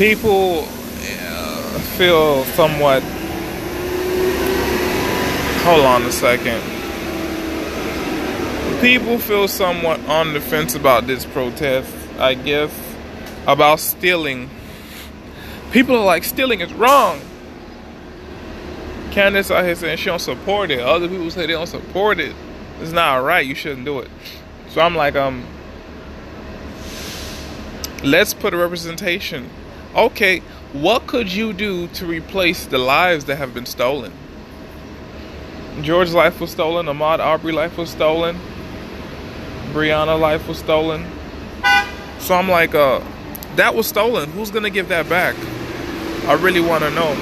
people uh, feel somewhat. Hold on a second. People feel somewhat on the fence about this protest, I guess, about stealing. People are like, stealing is wrong. Candace out here saying she don't support it. Other people say they don't support it. It's not right. You shouldn't do it. So I'm like, um, let's put a representation. Okay, what could you do to replace the lives that have been stolen? George's life was stolen. Ahmaud Arbery life was stolen. Breonna life was stolen. So I'm like, uh, that was stolen. Who's gonna give that back? I really want to know.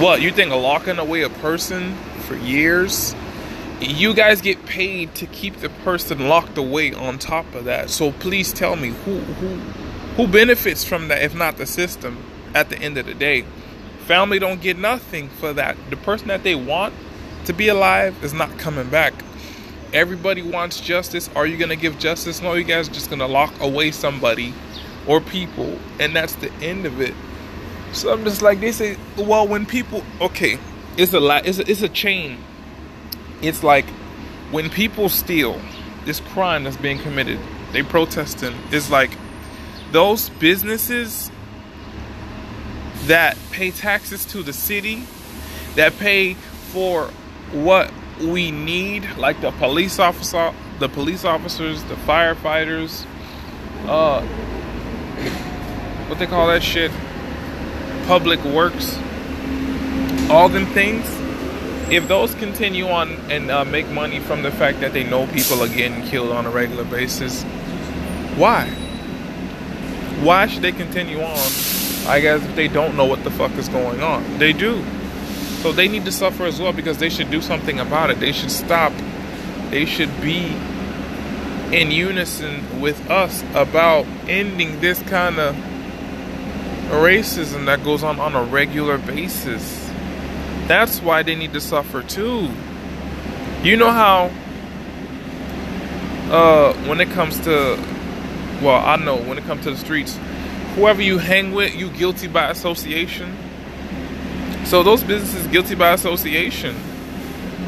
What you think of locking away a person for years? You guys get paid to keep the person locked away. On top of that, so please tell me who who who benefits from that if not the system? At the end of the day, family don't get nothing for that. The person that they want to be alive is not coming back. Everybody wants justice. Are you gonna give justice? No, you guys are just gonna lock away somebody or people, and that's the end of it. So I'm just like they say. Well, when people okay, it's a lot. It's a, it's a chain. It's like when people steal, this crime that's being committed. They protesting. It's like those businesses that pay taxes to the city, that pay for what we need, like the police officer, the police officers, the firefighters, uh, what they call that shit, public works, all them things. If those continue on and uh, make money from the fact that they know people are getting killed on a regular basis, why? Why should they continue on? I guess if they don't know what the fuck is going on, they do. So they need to suffer as well because they should do something about it. They should stop. They should be in unison with us about ending this kind of racism that goes on on a regular basis. That's why they need to suffer too. You know how uh when it comes to well, I know when it comes to the streets, whoever you hang with, you guilty by association. So those businesses guilty by association.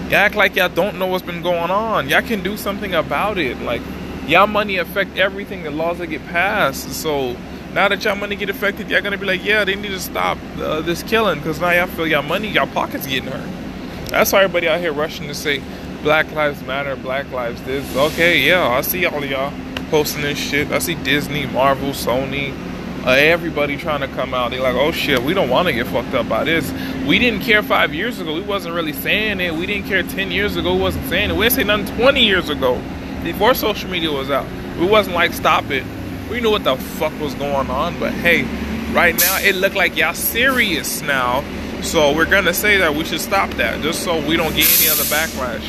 Y'all act like y'all don't know what's been going on. Y'all can do something about it. Like y'all money affect everything, the laws that get passed. So now that y'all money get affected, y'all gonna be like, yeah, they need to stop uh, this killing because now y'all feel y'all money, y'all pockets getting hurt. That's why everybody out here rushing to say Black Lives Matter, Black Lives this. Okay, yeah, I see all of y'all posting this shit. I see Disney, Marvel, Sony, uh, everybody trying to come out. They're like, oh shit, we don't want to get fucked up by this. We didn't care five years ago. We wasn't really saying it. We didn't care ten years ago. We wasn't saying it. We didn't say nothing twenty years ago, before social media was out. We wasn't like, stop it. We knew what the fuck was going on. But hey, right now it looked like y'all serious now. So we're gonna say that we should stop that, just so we don't get any other backlash.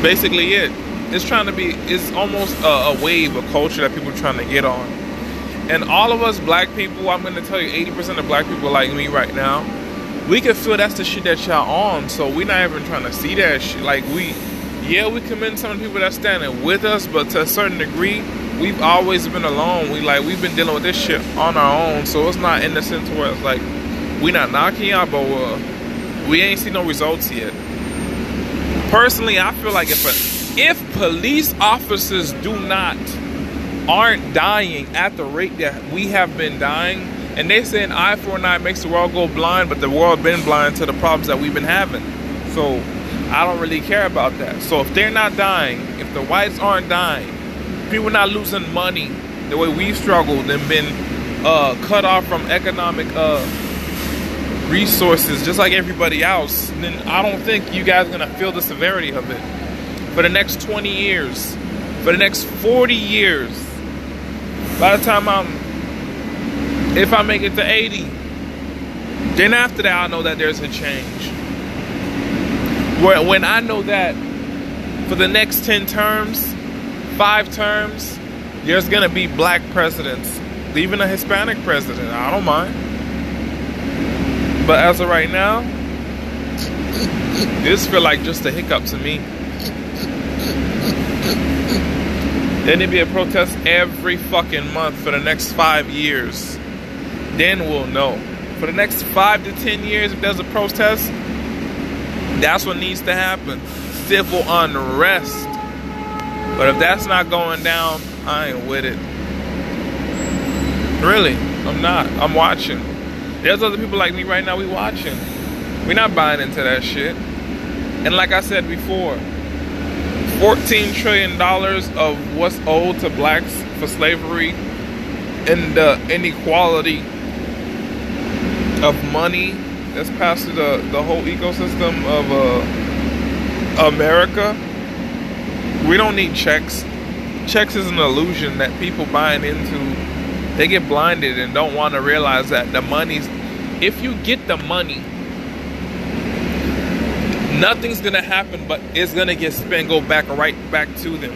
Basically, it it's trying to be it's almost a, a, wave a culture that people are trying to get on. And all of us black people i'm going to tell you 80% of black people like me right now we can feel that's the shit that y'all on. So we're not even trying to see that shit. Like we yeah we commend some of the people that's standing with us but to a certain degree we've always been alone. We like we've been dealing with this shit on our own. So it's not in the sense where it's like we not knocking y'all but uh, we ain't seen no results yet. Personally i feel like if a police officers do not aren't dying at the rate that we have been dying. And they say an eye for an eye makes the world go blind but the world been blind to the problems that we've been having. So i don't really care about that. So if they're not dying if the whites aren't dying people not losing money the way we've struggled and been uh, cut off from economic uh, resources just like everybody else then i don't think you guys are to feel the severity of it for the next 20 years, for the next 40 years. By the time I'm, if I make it to 80, then after that, I know that there's a change. Where when I know that for the next 10 terms, five terms, there's gonna be black presidents, even a Hispanic president. I don't mind. But as of right now, this feel like just a hiccup to me. Then there'd be a protest every fucking month for the next five years. Then we'll know. For the next five to ten years, if there's a protest, that's what needs to happen. Civil unrest. But if that's not going down, I ain't with it. Really, I'm not. I'm watching. There's other people like me right now, we watching. We're not buying into that shit. And like I said before, $14 trillion of what's owed to blacks for slavery and the inequality of money that's passed through the, the whole ecosystem of uh, America. We don't need checks. Checks is an illusion that people buying into they get blinded and don't want to realize that the money's if you get the money nothing's gonna happen but it's gonna get spent go back right back to them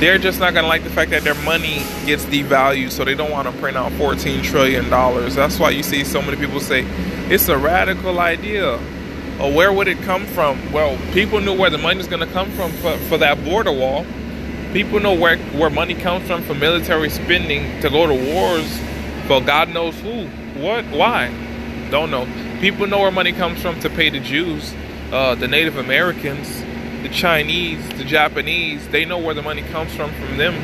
they're just not gonna like the fact that their money gets devalued so they don't want to print out 14 trillion dollars that's why you see so many people say it's a radical idea or where would it come from well people knew where the money's gonna come from for, for that border wall People know where, where money comes from for military spending to go to wars for God knows who. What? Why? Don't know. People know where money comes from to pay the Jews, uh, the Native Americans, the Chinese, the Japanese. They know where the money comes from from them.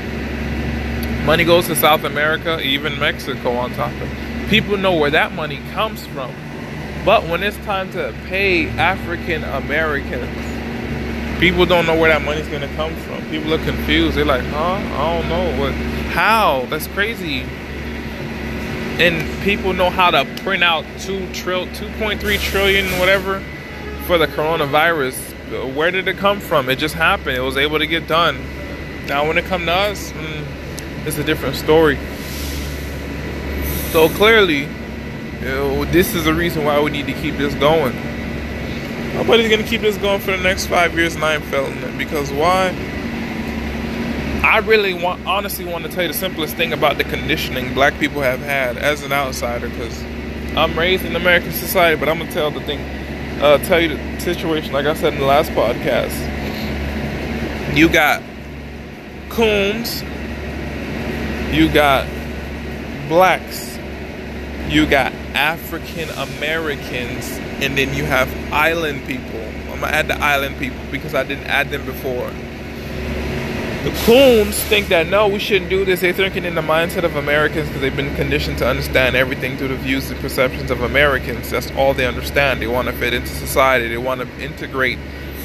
Money goes to South America, even Mexico on top of it. People know where that money comes from. But when it's time to pay African Americans, people don't know where that money's gonna come from. People are confused. They're like, huh? I don't know. What? How? That's crazy. And people know how to print out two trill, 2.3 trillion, whatever, for the coronavirus. Where did it come from? It just happened. It was able to get done. Now, when it come to us, mm, it's a different story. So clearly, you know, this is the reason why we need to keep this going. Nobody's gonna keep this going for the next five years, and I ain't feeling it because why? I really want, honestly, want to tell you the simplest thing about the conditioning black people have had as an outsider, because I'm raised in American society, but I'm gonna tell the thing, uh, tell you the situation. Like I said in the last podcast, you got coons, you got blacks, you got African Americans, and then you have island people. I'm gonna add the island people because I didn't add them before. The coons think that no, we shouldn't do this. They're thinking in the mindset of Americans because they've been conditioned to understand everything through the views and perceptions of Americans. That's all they understand. They want to fit into society. They want to integrate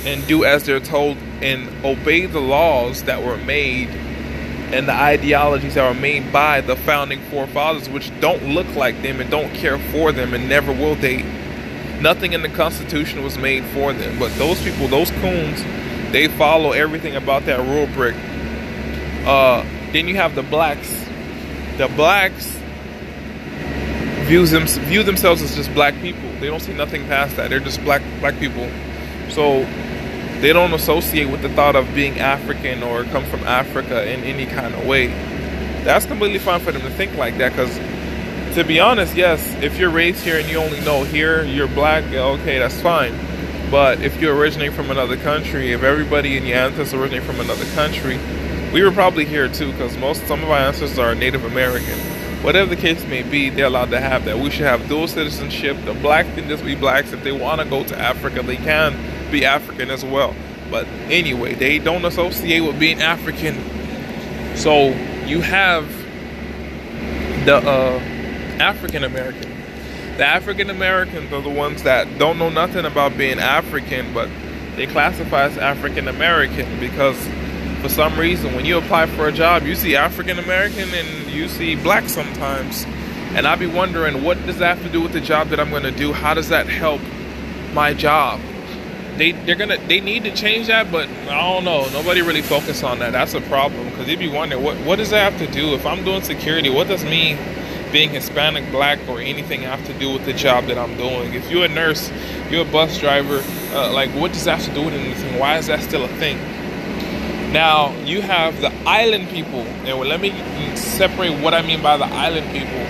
and do as they're told and obey the laws that were made and the ideologies that were made by the founding forefathers, which don't look like them and don't care for them and never will they. Nothing in the Constitution was made for them. But those people, those coons, they follow everything about that rubric. Uh, then you have the blacks. The blacks views them view themselves as just black people. They don't see nothing past that. They're just black black people. So they don't associate with the thought of being African or come from Africa in any kind of way. That's completely fine for them to think like that because, to be honest, yes, if you're raised here and you only know here, you're black, okay, that's fine. But if you originate from another country, if everybody in your ancestors originate from another country, we were probably here too because most some of our ancestors are Native American. Whatever the case may be, they're allowed to have that. We should have dual citizenship. The black can just be blacks. If they want to go to Africa, they can be African as well. But anyway, they don't associate with being African. So you have the uh, African American. The African Americans are the ones that don't know nothing about being African, but they classify as African American because for some reason when you apply for a job, you see African American and you see black sometimes. And I'd be wondering, what does that have to do with the job that I'm going to do? How does that help my job? they they're gonna they need to change that, but I don't know. Nobody really focus on that. That's a problem because you'd be wondering what what does that have to do if I'm doing security? What does me being Hispanic, black, or anything have to do with the job that I'm doing? If you're a nurse, you're a bus driver, uh, like what does that have to do with anything? Why is that still a thing? Now you have the island people, and let me separate what I mean by the island people.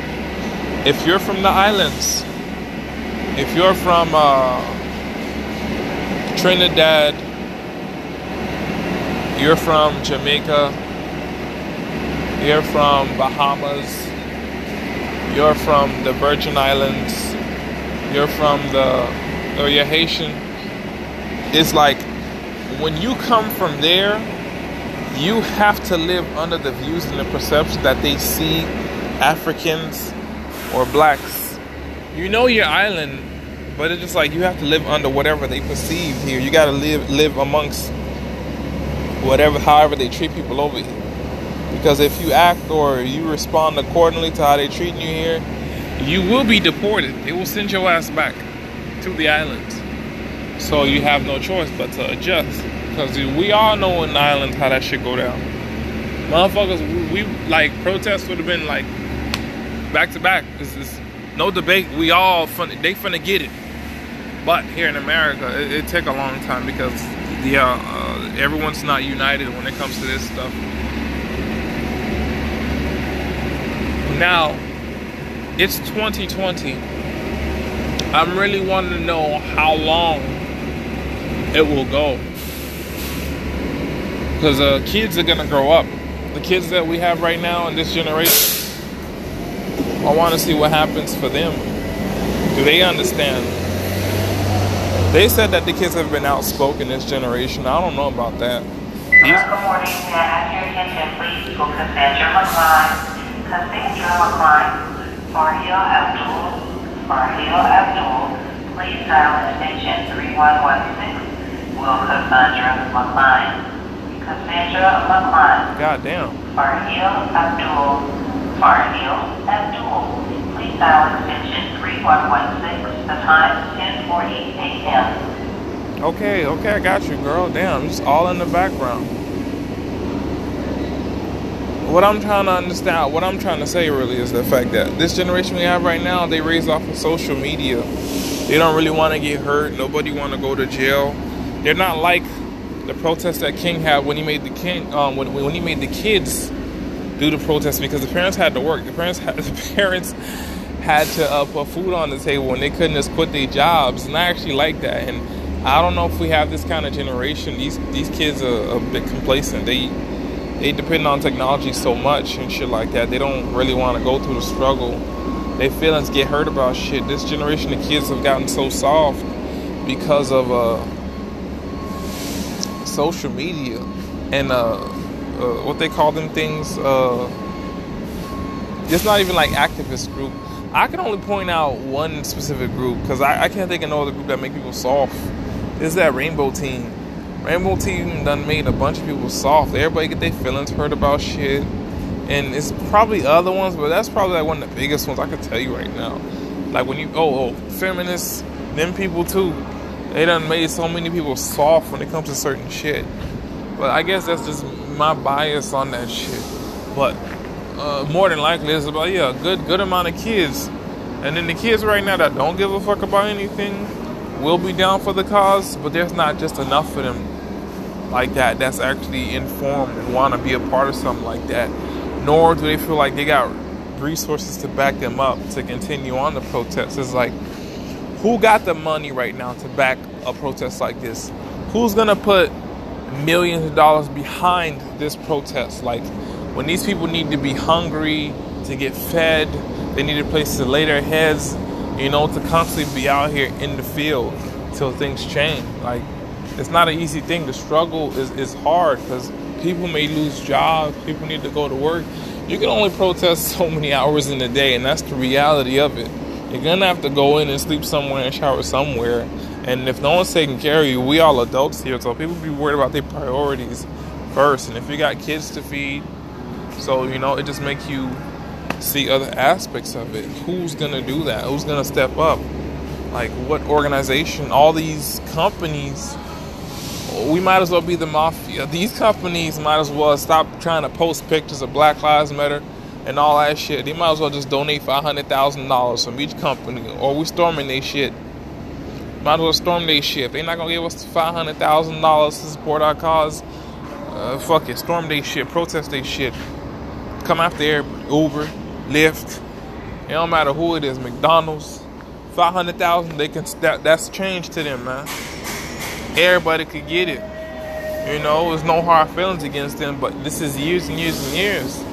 If you're from the islands, if you're from uh, Trinidad, you're from Jamaica, you're from Bahamas, you're from the Virgin Islands, you're from the, or you're Haitian. It's like when you come from there, you have to live under the views and the perception that they see Africans or blacks. You know your island, but it's just like you have to live under whatever they perceive here. You got to live live amongst whatever, however they treat people over here. Because if you act or you respond accordingly to how they're treating you here, you will be deported. They will send your ass back to the islands. So you have no choice but to adjust. Because we all know in the islands how that shit go down. Motherfuckers, we, like protests would have been like back to back. No debate. We all they finna get it. But here in America, it, it take a long time because yeah, uh, everyone's not united when it comes to this stuff. Now, it's 2020. I'm really wanting to know how long it will go. Because uh, kids are to grow up. The kids that we have right now in this generation, I want to see what happens for them. Do they understand? They said that the kids have been outspoken this generation. I don't know about that. Good morning. May I have your attention, please, for Cassandra McCline? Cassandra McCline, Farhil Abdul, Farhil Abdul, please dial extension 3116. Will Cassandra McCline? Cassandra McCline. God damn. Farhil Abdul, Farhil Abdul. Please dial extension 3116. The time is 10:40 a.m. Okay, okay, I got you, girl. Damn, it's all in the background. What I'm trying to understand, what I'm trying to say really is the fact that this generation we have right now, they raised off of social media. They don't really want to get hurt. Nobody want to go to jail. They're not like the protest that King had when he made the king, um, when, when he made the kids do the protest because the parents had to work. The parents had the parents had to uh, put food on the table and they couldn't just quit their jobs. And I actually like that. And I don't know if we have this kind of generation. These these kids are a bit complacent. They they depend on technology so much and shit like that. They don't really want to go through the struggle. Their feelings get hurt about shit. This generation of kids have gotten so soft because of uh, social media and uh, uh, what they call them things. Uh, it's not even like activist group. I can only point out one specific group because I, I, can't think of no other group that make people soft. Is that Rainbow Team? Rainbow Team done made a bunch of people soft. Everybody get their feelings hurt about shit, and it's probably other ones, but that's probably like one of the biggest ones I could tell you right now. Like when you oh oh feminists, them people too. They done made so many people soft when it comes to certain shit. But I guess that's just my bias on that shit. But uh, more than likely it's about yeah, a good good amount of kids. And then the kids right now that don't give a fuck about anything will be down for the cause, but there's not just enough of them like that that's actually informed and want to be a part of something like that. Nor do they feel like they got resources to back them up to continue on the protests. It's like who got the money right now to back a protest like this? Who's gonna put millions of dollars behind this protest? Like when these people need to be hungry to get fed, they need a place to lay their heads, you know, to constantly be out here in the field till things change. Like it's not an easy thing. The struggle is, is hard because people may lose jobs, people need to go to work. You can only protest so many hours in a day, and that's the reality of it. You're gonna have to go in and sleep somewhere and shower somewhere. And if no one's taking care of you, we all adults here, so people be worried about their priorities first. And if you got kids to feed, so you know, it just makes you see other aspects of it. Who's gonna do that? Who's gonna step up? Like what organization? All these companies. We might as well be the mafia. These companies might as well stop trying to post pictures of Black Lives Matter and all that shit. They might as well just donate five hundred thousand dollars from each company, or we storming their shit. Might as well storm their shit. If they're not gonna give us five hundred thousand dollars to support our cause, uh, fuck it, storm their shit, protest their shit. Come after everybody. Uber, Lyft. It don't matter who it is. McDonald's. Five hundred thousand. They can. That, that's change to them, man. Everybody could get it. You know, there's no hard feelings against them, but this is years and years and years.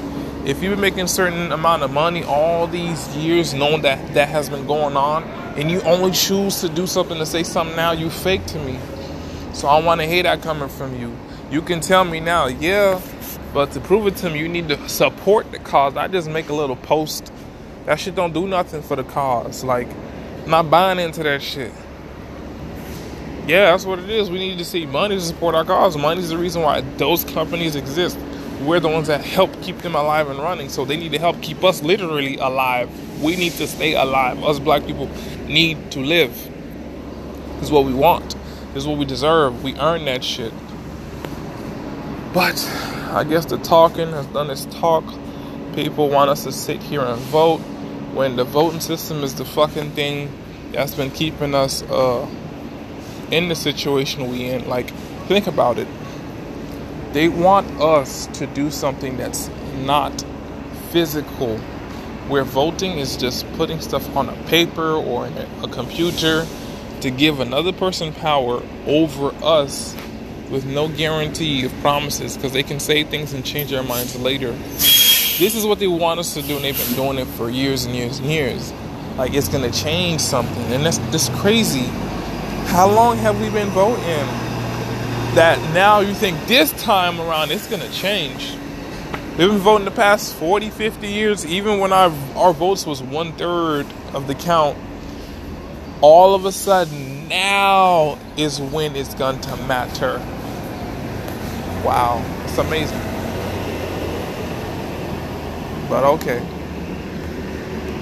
If you've been making a certain amount of money all these years, knowing that that has been going on, and you only choose to do something to say something now, you fake to me. So I want to hear that coming from you. You can tell me now, yeah, but to prove it to me, you need to support the cause. I just make a little post. That shit don't do nothing for the cause. Like, I'm not buying into that shit. Yeah, that's what it is. We need to see money to support our cause. Money is the reason why those companies exist. We're the ones that help keep them alive and running. So they need to help keep us literally alive. We need to stay alive. Us black people need to live. This is what we want. This is what we deserve. We earn that shit. But I guess the talking has done its talk. People want us to sit here and vote when the voting system is the fucking thing that's been keeping us uh, in the situation we in. Like, think about it. They want us to do something that's not physical, where voting is just putting stuff on a paper or in a computer to give another person power over us with no guarantee of promises because they can say things and change their minds later. This is what they want us to do, and they've been doing it for years and years and years. Like it's gonna change something, and that's that's crazy. How long have we been voting? That now you think this time around it's gonna change. We've been voting the past 40, 50 years, even when our our votes was one third of the count. All of a sudden, now is when it's going to matter. Wow, it's amazing. But okay.